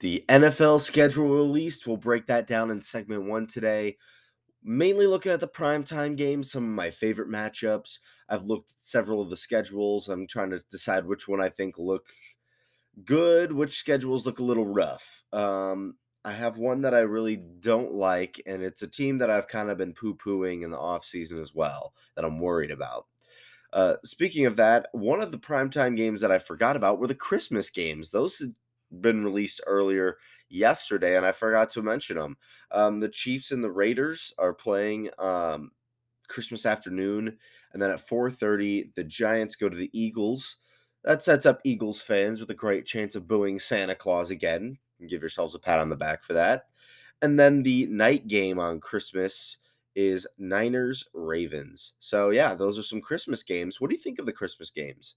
The NFL schedule released. We'll break that down in segment one today. Mainly looking at the primetime games, some of my favorite matchups. I've looked at several of the schedules. I'm trying to decide which one I think look good, which schedules look a little rough. Um, I have one that I really don't like, and it's a team that I've kind of been poo pooing in the offseason as well that I'm worried about. Uh, speaking of that, one of the primetime games that I forgot about were the Christmas games. Those been released earlier yesterday, and I forgot to mention them. Um, the Chiefs and the Raiders are playing um, Christmas afternoon, and then at 4:30, the Giants go to the Eagles. That sets up Eagles fans with a great chance of booing Santa Claus again. Give yourselves a pat on the back for that. And then the night game on Christmas is Niners Ravens. So yeah, those are some Christmas games. What do you think of the Christmas games?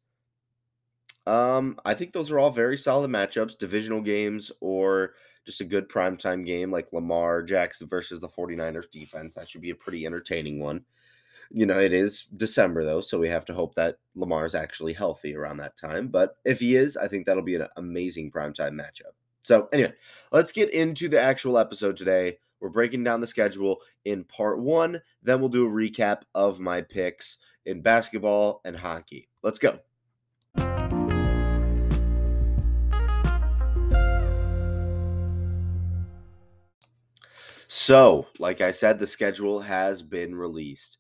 Um, I think those are all very solid matchups, divisional games or just a good primetime game like Lamar Jackson versus the 49ers defense. That should be a pretty entertaining one. You know, it is December though, so we have to hope that Lamar is actually healthy around that time. But if he is, I think that'll be an amazing primetime matchup. So, anyway, let's get into the actual episode today. We're breaking down the schedule in part one. Then we'll do a recap of my picks in basketball and hockey. Let's go. So, like I said, the schedule has been released.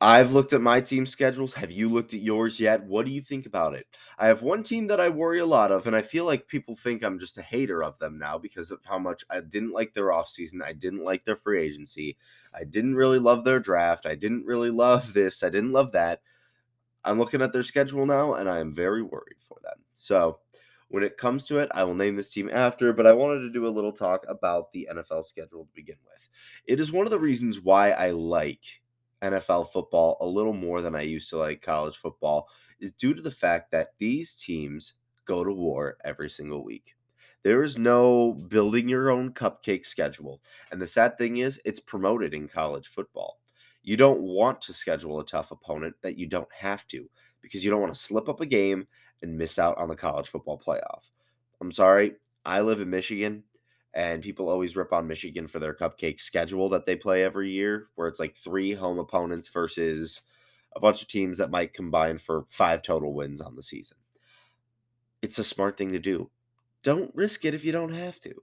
I've looked at my team schedules. Have you looked at yours yet? What do you think about it? I have one team that I worry a lot of, and I feel like people think I'm just a hater of them now because of how much I didn't like their offseason. I didn't like their free agency. I didn't really love their draft. I didn't really love this. I didn't love that. I'm looking at their schedule now, and I am very worried for them. So, when it comes to it, I will name this team after, but I wanted to do a little talk about the NFL schedule to begin with. It is one of the reasons why I like NFL football a little more than I used to like college football is due to the fact that these teams go to war every single week. There is no building your own cupcake schedule. And the sad thing is, it's promoted in college football. You don't want to schedule a tough opponent that you don't have to because you don't want to slip up a game and miss out on the college football playoff. I'm sorry, I live in Michigan and people always rip on Michigan for their cupcake schedule that they play every year, where it's like three home opponents versus a bunch of teams that might combine for five total wins on the season. It's a smart thing to do. Don't risk it if you don't have to.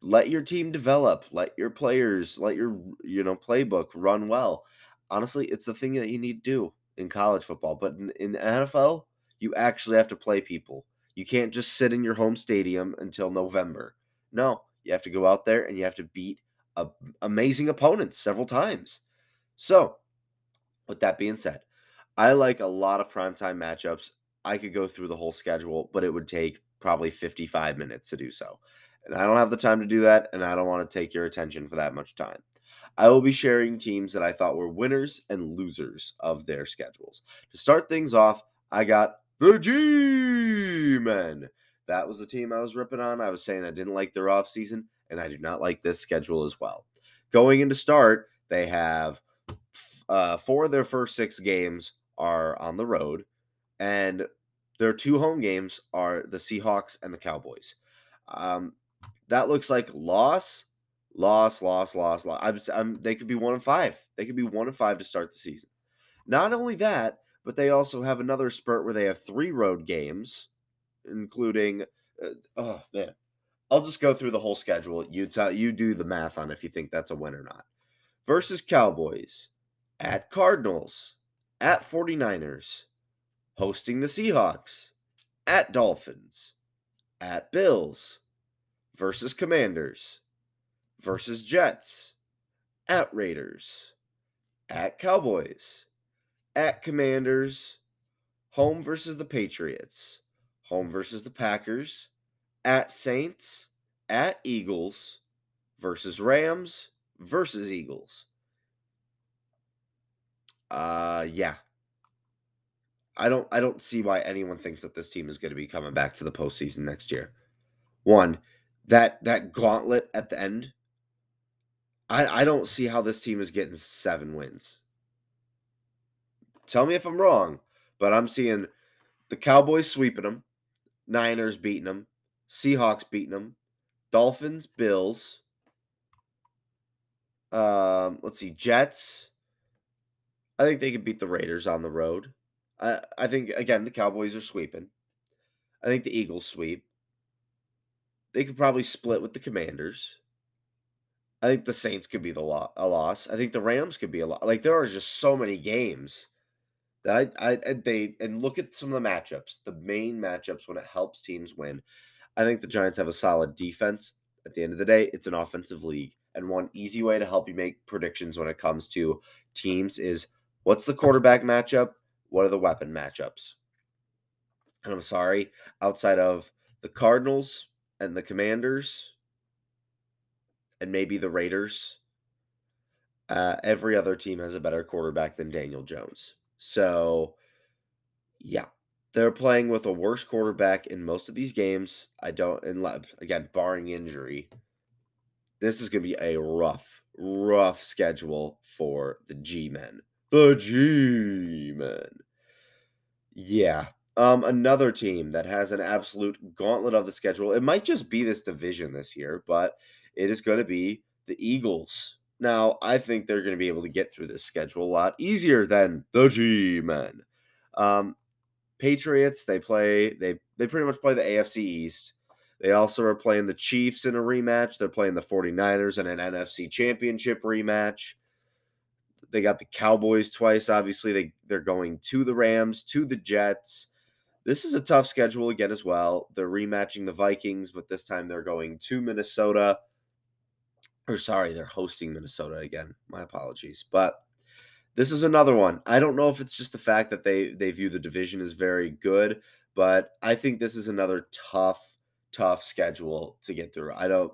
Let your team develop, let your players, let your you know playbook run well. Honestly, it's the thing that you need to do in college football, but in, in the NFL, you actually have to play people. You can't just sit in your home stadium until November. No, you have to go out there and you have to beat a, amazing opponents several times. So, with that being said, I like a lot of primetime matchups. I could go through the whole schedule, but it would take probably 55 minutes to do so. And I don't have the time to do that, and I don't want to take your attention for that much time. I will be sharing teams that I thought were winners and losers of their schedules. To start things off, I got the G Men. That was the team I was ripping on. I was saying I didn't like their offseason, and I do not like this schedule as well. Going into start, they have uh, four of their first six games are on the road, and their two home games are the Seahawks and the Cowboys. Um, that looks like loss, loss, loss, loss, loss. I'm, I'm, they could be one and five. They could be one and five to start the season. Not only that, but they also have another spurt where they have three road games including. Uh, oh man, I'll just go through the whole schedule. You tell you do the math on if you think that's a win or not. Versus Cowboys, at Cardinals, at 49ers, hosting the Seahawks, at Dolphins, at Bills, versus Commanders, versus Jets, at Raiders, at Cowboys, at Commanders, home versus the Patriots, home versus the Packers, at Saints, at Eagles, versus Rams, versus Eagles. Uh yeah. I don't I don't see why anyone thinks that this team is going to be coming back to the postseason next year. One, that that gauntlet at the end. I I don't see how this team is getting seven wins. Tell me if I'm wrong, but I'm seeing the Cowboys sweeping them, Niners beating them, Seahawks beating them, Dolphins, Bills. Um, let's see, Jets. I think they could beat the Raiders on the road. I I think again the Cowboys are sweeping. I think the Eagles sweep. They could probably split with the Commanders. I think the Saints could be the lo- a loss. I think the Rams could be a lot. Like there are just so many games I, I and they and look at some of the matchups. The main matchups when it helps teams win. I think the Giants have a solid defense. At the end of the day, it's an offensive league. And one easy way to help you make predictions when it comes to teams is what's the quarterback matchup? What are the weapon matchups? And I'm sorry, outside of the Cardinals and the Commanders and maybe the Raiders, uh, every other team has a better quarterback than Daniel Jones. So, yeah, they're playing with a worse quarterback in most of these games. I don't, and again, barring injury, this is going to be a rough, rough schedule for the G men. The G men. Yeah. Um, another team that has an absolute gauntlet of the schedule. It might just be this division this year, but it is going to be the Eagles. Now, I think they're going to be able to get through this schedule a lot easier than the G men. Um, Patriots, they play, they they pretty much play the AFC East. They also are playing the Chiefs in a rematch. They're playing the 49ers in an NFC championship rematch. They got the Cowboys twice. Obviously, they, they're going to the Rams, to the Jets. This is a tough schedule again as well. They're rematching the Vikings, but this time they're going to Minnesota. Or sorry, they're hosting Minnesota again. My apologies. But this is another one. I don't know if it's just the fact that they they view the division as very good, but I think this is another tough tough schedule to get through. I don't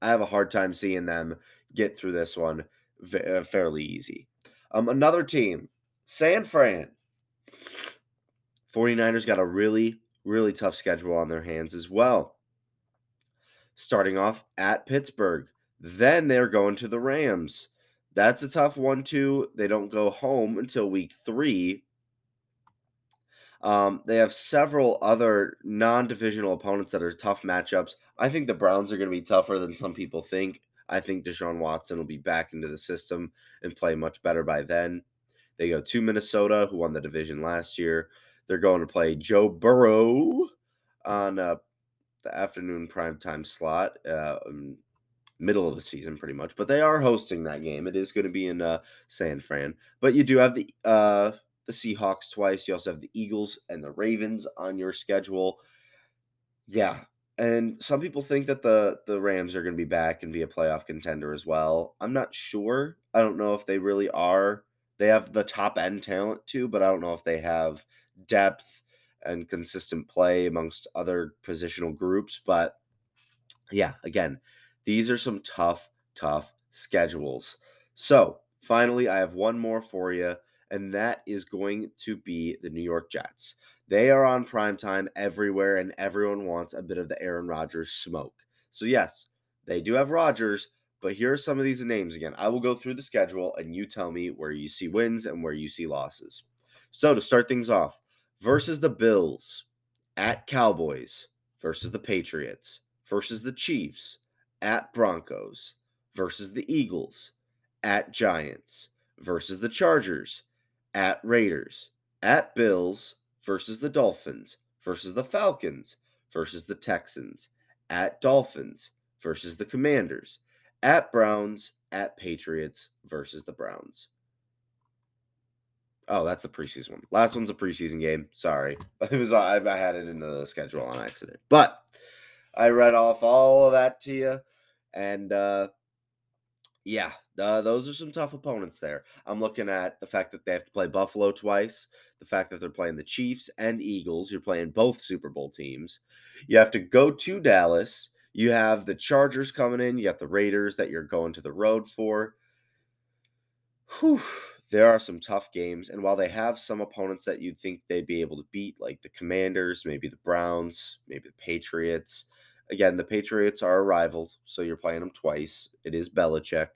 I have a hard time seeing them get through this one uh, fairly easy. Um another team, San Fran. 49ers got a really really tough schedule on their hands as well. Starting off at Pittsburgh, then they're going to the Rams. That's a tough one too. They don't go home until week 3 um, they have several other non-divisional opponents that are tough matchups. I think the Browns are going to be tougher than some people think. I think Deshaun Watson will be back into the system and play much better by then. They go to Minnesota, who won the division last year. They're going to play Joe Burrow on uh, the afternoon primetime slot, uh, middle of the season, pretty much. But they are hosting that game. It is going to be in uh, San Fran. But you do have the uh, the Seahawks twice. You also have the Eagles and the Ravens on your schedule. Yeah. And some people think that the the Rams are going to be back and be a playoff contender as well. I'm not sure. I don't know if they really are. They have the top end talent too, but I don't know if they have depth and consistent play amongst other positional groups. But yeah, again, these are some tough, tough schedules. So finally, I have one more for you and that is going to be the New York Jets. They are on prime time everywhere, and everyone wants a bit of the Aaron Rodgers smoke. So, yes, they do have Rodgers, but here are some of these names again. I will go through the schedule, and you tell me where you see wins and where you see losses. So, to start things off, versus the Bills, at Cowboys, versus the Patriots, versus the Chiefs, at Broncos, versus the Eagles, at Giants, versus the Chargers, at Raiders, at Bills versus the Dolphins versus the Falcons versus the Texans, at Dolphins versus the Commanders, at Browns, at Patriots versus the Browns. Oh, that's the preseason one. Last one's a preseason game. Sorry, it was I, I had it in the schedule on accident, but I read off all of that to you, and uh, yeah, uh, those are some tough opponents there. I'm looking at the fact that they have to play Buffalo twice, the fact that they're playing the Chiefs and Eagles. You're playing both Super Bowl teams. You have to go to Dallas. You have the Chargers coming in. You got the Raiders that you're going to the road for. Whew, there are some tough games. And while they have some opponents that you'd think they'd be able to beat, like the Commanders, maybe the Browns, maybe the Patriots, Again, the Patriots are a rival, so you're playing them twice. It is Belichick.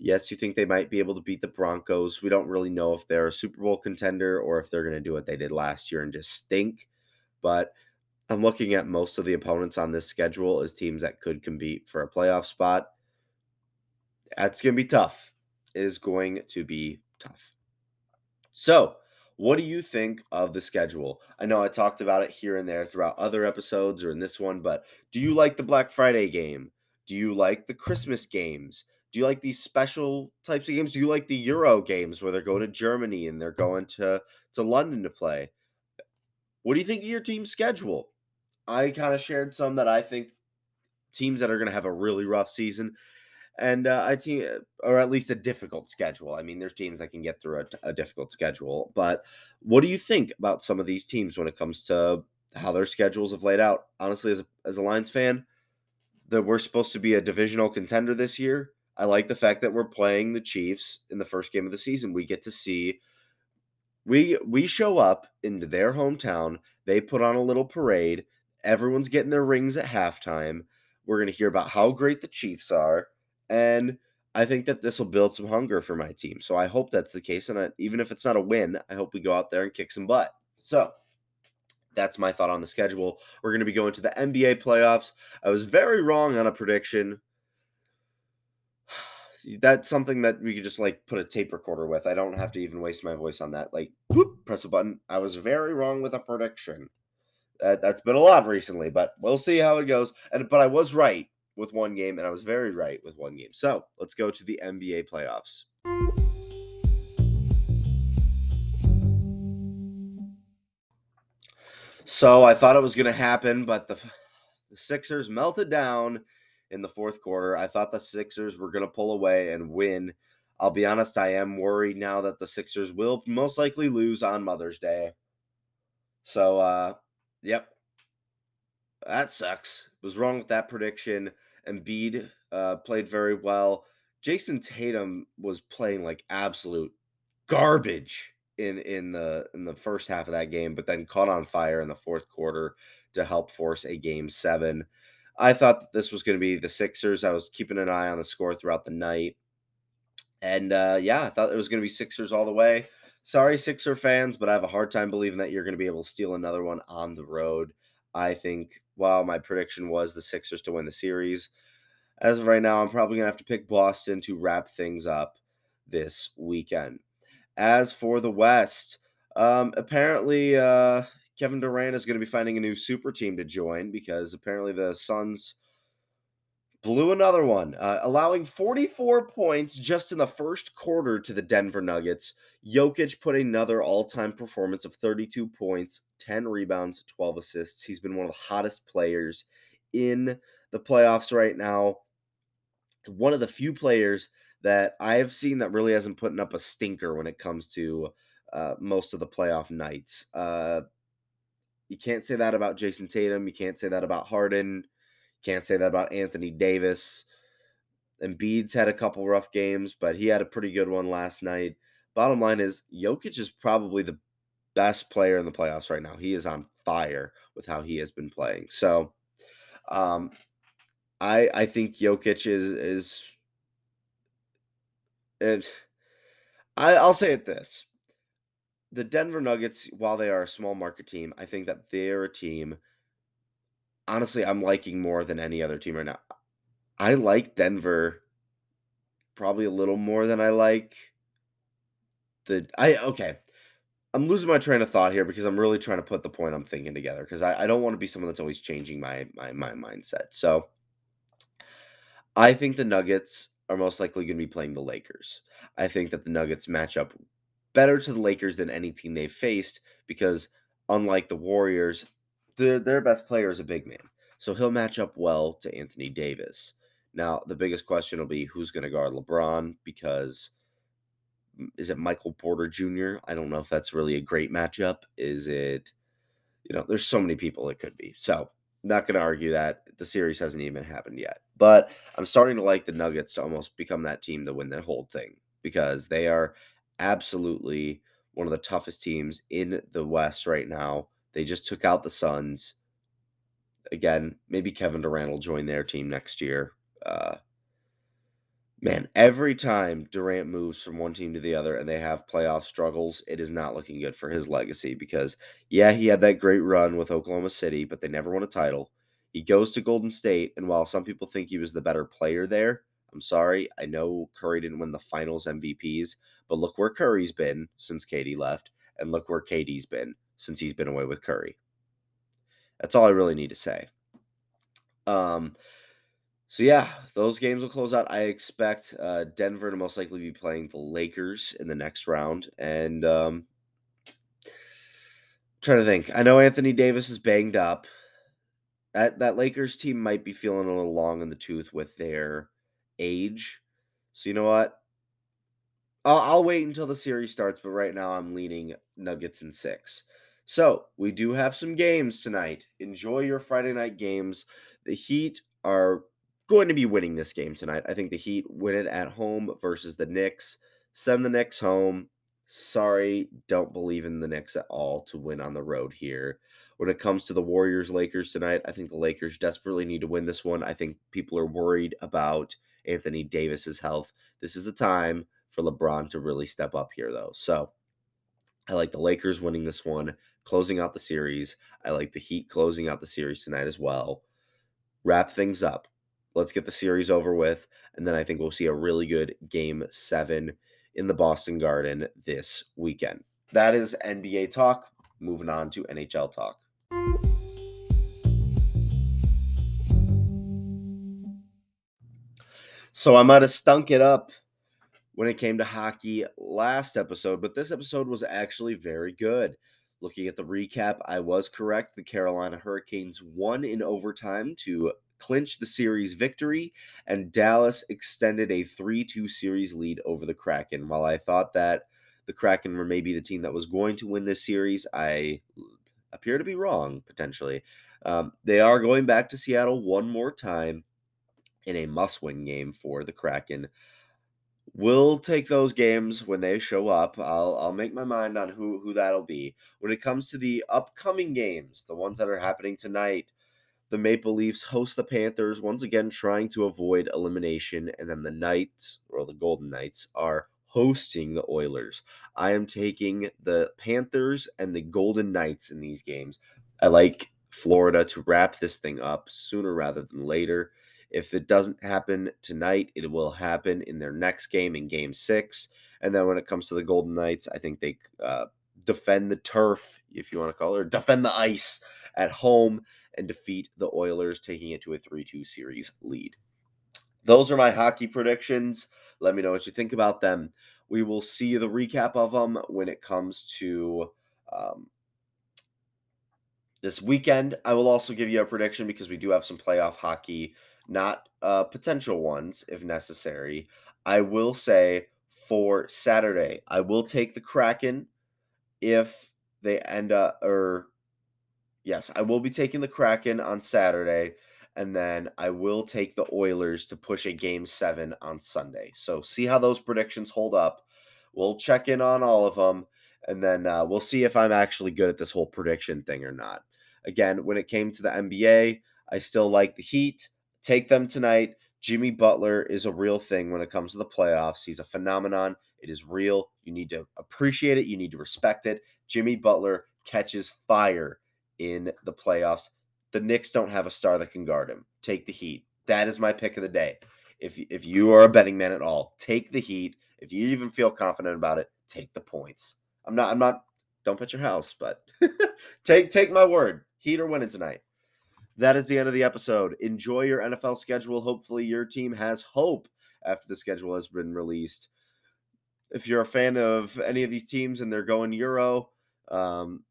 Yes, you think they might be able to beat the Broncos. We don't really know if they're a Super Bowl contender or if they're going to do what they did last year and just stink. But I'm looking at most of the opponents on this schedule as teams that could compete for a playoff spot. That's going to be tough. It is going to be tough. So, what do you think of the schedule? I know I talked about it here and there throughout other episodes or in this one, but do you like the Black Friday game? Do you like the Christmas games? Do you like these special types of games? Do you like the Euro games where they're going to Germany and they're going to to London to play? What do you think of your team's schedule? I kind of shared some that I think teams that are going to have a really rough season and uh, I team or at least a difficult schedule. I mean, there's teams that can get through a, a, difficult schedule, but what do you think about some of these teams when it comes to how their schedules have laid out? Honestly, as a as a Lions fan, that we're supposed to be a divisional contender this year. I like the fact that we're playing the Chiefs in the first game of the season. We get to see we we show up into their hometown. They put on a little parade. Everyone's getting their rings at halftime. We're going to hear about how great the Chiefs are, and I think that this will build some hunger for my team. So I hope that's the case. And I, even if it's not a win, I hope we go out there and kick some butt. So that's my thought on the schedule. We're going to be going to the NBA playoffs. I was very wrong on a prediction that's something that we could just like put a tape recorder with. I don't have to even waste my voice on that. Like, whoop, press a button. I was very wrong with a prediction. That that's been a lot recently, but we'll see how it goes. And but I was right with one game, and I was very right with one game. So let's go to the NBA playoffs. So I thought it was going to happen, but the, the Sixers melted down in the fourth quarter. I thought the Sixers were going to pull away and win. I'll be honest, I am worried now that the Sixers will most likely lose on Mother's Day. So, uh, yep, that sucks. Was wrong with that prediction. Embiid uh, played very well. Jayson Tatum was playing like absolute garbage in in the in the first half of that game, but then caught on fire in the fourth quarter to help force a game seven. I thought that this was going to be the Sixers. I was keeping an eye on the score throughout the night. And uh, yeah, I thought it was going to be Sixers all the way. Sorry, Sixer fans, but I have a hard time believing that you're going to be able to steal another one on the road. I think, while my prediction was the Sixers to win the series, as of right now, I'm probably going to have to pick Boston to wrap things up this weekend. As for the West, um, apparently, uh, Kevin Durant is going to be finding a new super team to join because apparently the Suns blew another one, uh, allowing 44 points just in the first quarter to the Denver Nuggets. Jokic put another all time performance of 32 points, 10 rebounds, 12 assists. He's been one of the hottest players in the playoffs right now. One of the few players that I have seen that really hasn't put up a stinker when it comes to uh, most of the playoff nights. Uh, you can't say that about Jayson Tatum. You can't say that about Harden. Can't say that about Anthony Davis. Embiid's had a couple rough games, but he had a pretty good one last night. Bottom line is, Jokic is probably the best player in the playoffs right now. He is on fire with how he has been playing. So, um, I I think Jokic is is. I I'll say it this: the Denver Nuggets, while they are a small market team, I think that they're a team. Honestly, I'm liking more than any other team right now. I like Denver probably a little more than I like the I okay. I'm losing my train of thought here because I'm really trying to put the point I'm thinking together because I, I don't want to be someone that's always changing my my my mindset. So I think the Nuggets are most likely going to be playing the Lakers. I think that the Nuggets match up better to the Lakers than any team they've faced because unlike the Warriors, their their best player is a big man. So he'll match up well to Anthony Davis. Now, the biggest question will be who's going to guard LeBron because mm, is it Michael Porter Jr.? I don't know if that's really a great matchup. Is it, you know, there's so many people it could be. So, not going to argue that. The series hasn't even happened yet. But I'm starting to like the Nuggets to almost become that team to win that whole thing because they are absolutely one of the toughest teams in the West right now. They just took out the Suns. Again, maybe Kevin Durant will join their team next year. Uh, Man, every time Durant moves from one team to the other and they have playoff struggles, it is not looking good for his legacy because, yeah, he had that great run with Oklahoma City, but they never won a title. He goes to Golden State, and while some people think he was the better player there, I'm sorry. I know Curry didn't win the finals MVPs, but look where Curry's been since KD left, and look where KD's been since he's been away with Curry. That's all I really need to say. Um, so yeah, those games will close out. I expect uh, Denver to most likely be playing the Lakers in the next round, and um, trying to think. I know Anthony Davis is banged up. That that Lakers team might be feeling a little long in the tooth with their age. So you know what? I'll, I'll wait until the series starts, but right now I'm leaning Nuggets in six. So we do have some games tonight. Enjoy your Friday night games. The Heat are going to be winning this game tonight. I think the Heat win it at home versus the Knicks. Send the Knicks home. Sorry, don't believe in the Knicks at all to win on the road here. When it comes to the Warriors Lakers tonight, I think the Lakers desperately need to win this one. I think people are worried about Anthony Davis's health. This is the time for LeBron to really step up here, though. So I like the Lakers winning this one, closing out the series. I like the Heat closing out the series tonight as well. Wrap things up. Let's get the series over with. And then I think we'll see a really good game seven in the Boston Garden this weekend. That is NBA talk. Moving on to NHL talk. So I might have stunk it up when it came to hockey last episode, but this episode was actually very good. Looking at the recap, I was correct. The Carolina Hurricanes won in overtime to clinch the series victory, and Dallas extended a 3 2 series lead over the Kraken. While I thought that the Kraken were maybe the team that was going to win this series, I appear to be wrong potentially. Um, they are going back to Seattle one more time in a must win game for the Kraken. We'll take those games when they show up. I'll I'll make my mind on who who that'll be. When it comes to the upcoming games, the ones that are happening tonight, the Maple Leafs host the Panthers once again trying to avoid elimination and then the Knights or the Golden Knights are hosting the Oilers. I am taking the Panthers and the Golden Knights in these games. I like Florida to wrap this thing up sooner rather than later. If it doesn't happen tonight, it will happen in their next game in game six. And then when it comes to the Golden Knights, I think they uh, defend the turf, if you want to call it, or defend the ice at home and defeat the Oilers, taking it to a 3 2 series lead. Those are my hockey predictions. Let me know what you think about them. We will see the recap of them when it comes to um, this weekend. I will also give you a prediction because we do have some playoff hockey, not uh, potential ones if necessary. I will say for Saturday, I will take the Kraken if they end up, or yes, I will be taking the Kraken on Saturday and then I will take the Oilers to push a game seven on Sunday. So see how those predictions hold up. We'll check in on all of them, and then uh, we'll see if I'm actually good at this whole prediction thing or not. Again, when it came to the NBA, I still like the Heat. Take them tonight. Jimmy Butler is a real thing when it comes to the playoffs. He's a phenomenon. It is real. You need to appreciate it. You need to respect it. Jimmy Butler catches fire in the playoffs the Knicks don't have a star that can guard him. Take the Heat. That is my pick of the day. If if you are a betting man at all, take the Heat. If you even feel confident about it, take the points. I'm not. I'm not. Don't bet your house, but take take my word. Heat are winning tonight. That is the end of the episode. Enjoy your NFL schedule. Hopefully, your team has hope after the schedule has been released. If you're a fan of any of these teams and they're going Euro, um,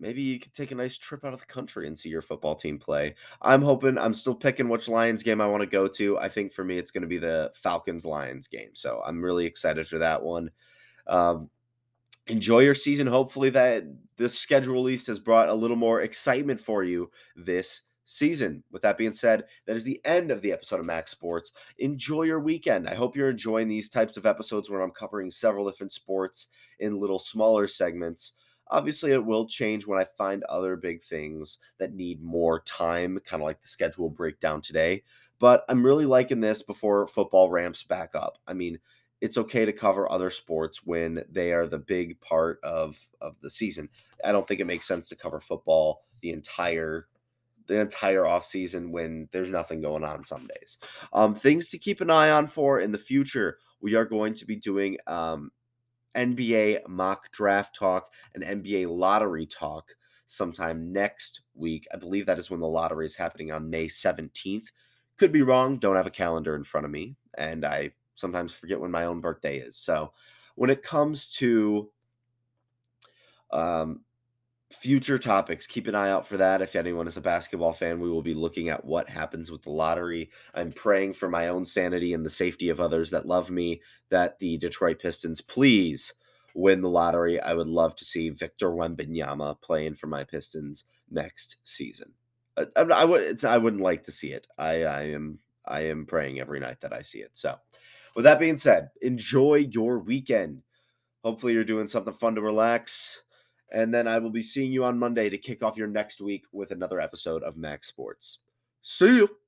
maybe you could take a nice trip out of the country and see your football team play. I'm hoping I'm still picking which Lions game I want to go to. I think for me it's going to be the Falcons Lions game. So I'm really excited for that one. Um, enjoy your season. Hopefully that this schedule release has brought a little more excitement for you this season. With that being said, that is the end of the episode of Max'd Sports. Enjoy your weekend. I hope you're enjoying these types of episodes where I'm covering several different sports in little smaller segments. Obviously, it will change when I find other big things that need more time, kind of like the schedule breakdown today. But I'm really liking this before football ramps back up. I mean, it's okay to cover other sports when they are the big part of of the season. I don't think it makes sense to cover football the entire the entire off season when there's nothing going on some days. Um, things to keep an eye on for in the future. We are going to be doing um, NBA mock draft talk and NBA lottery talk sometime next week. I believe that is when the lottery is happening on May 17th. Could be wrong. Don't have a calendar in front of me. And I sometimes forget when my own birthday is. So when it comes to um, future topics, keep an eye out for that. If anyone is a basketball fan, we will be looking at what happens with the lottery. I'm praying for my own sanity and the safety of others that love me that the Detroit Pistons please win the lottery. I would love to see Victor Wembanyama playing for my Pistons next season. I, I, I would I wouldn't like to see it. I, I am I am praying every night that I see it. So, with that being said, enjoy your weekend. Hopefully, you're doing something fun to relax. And then I will be seeing you on Monday to kick off your next week with another episode of Max'd Sports. See you.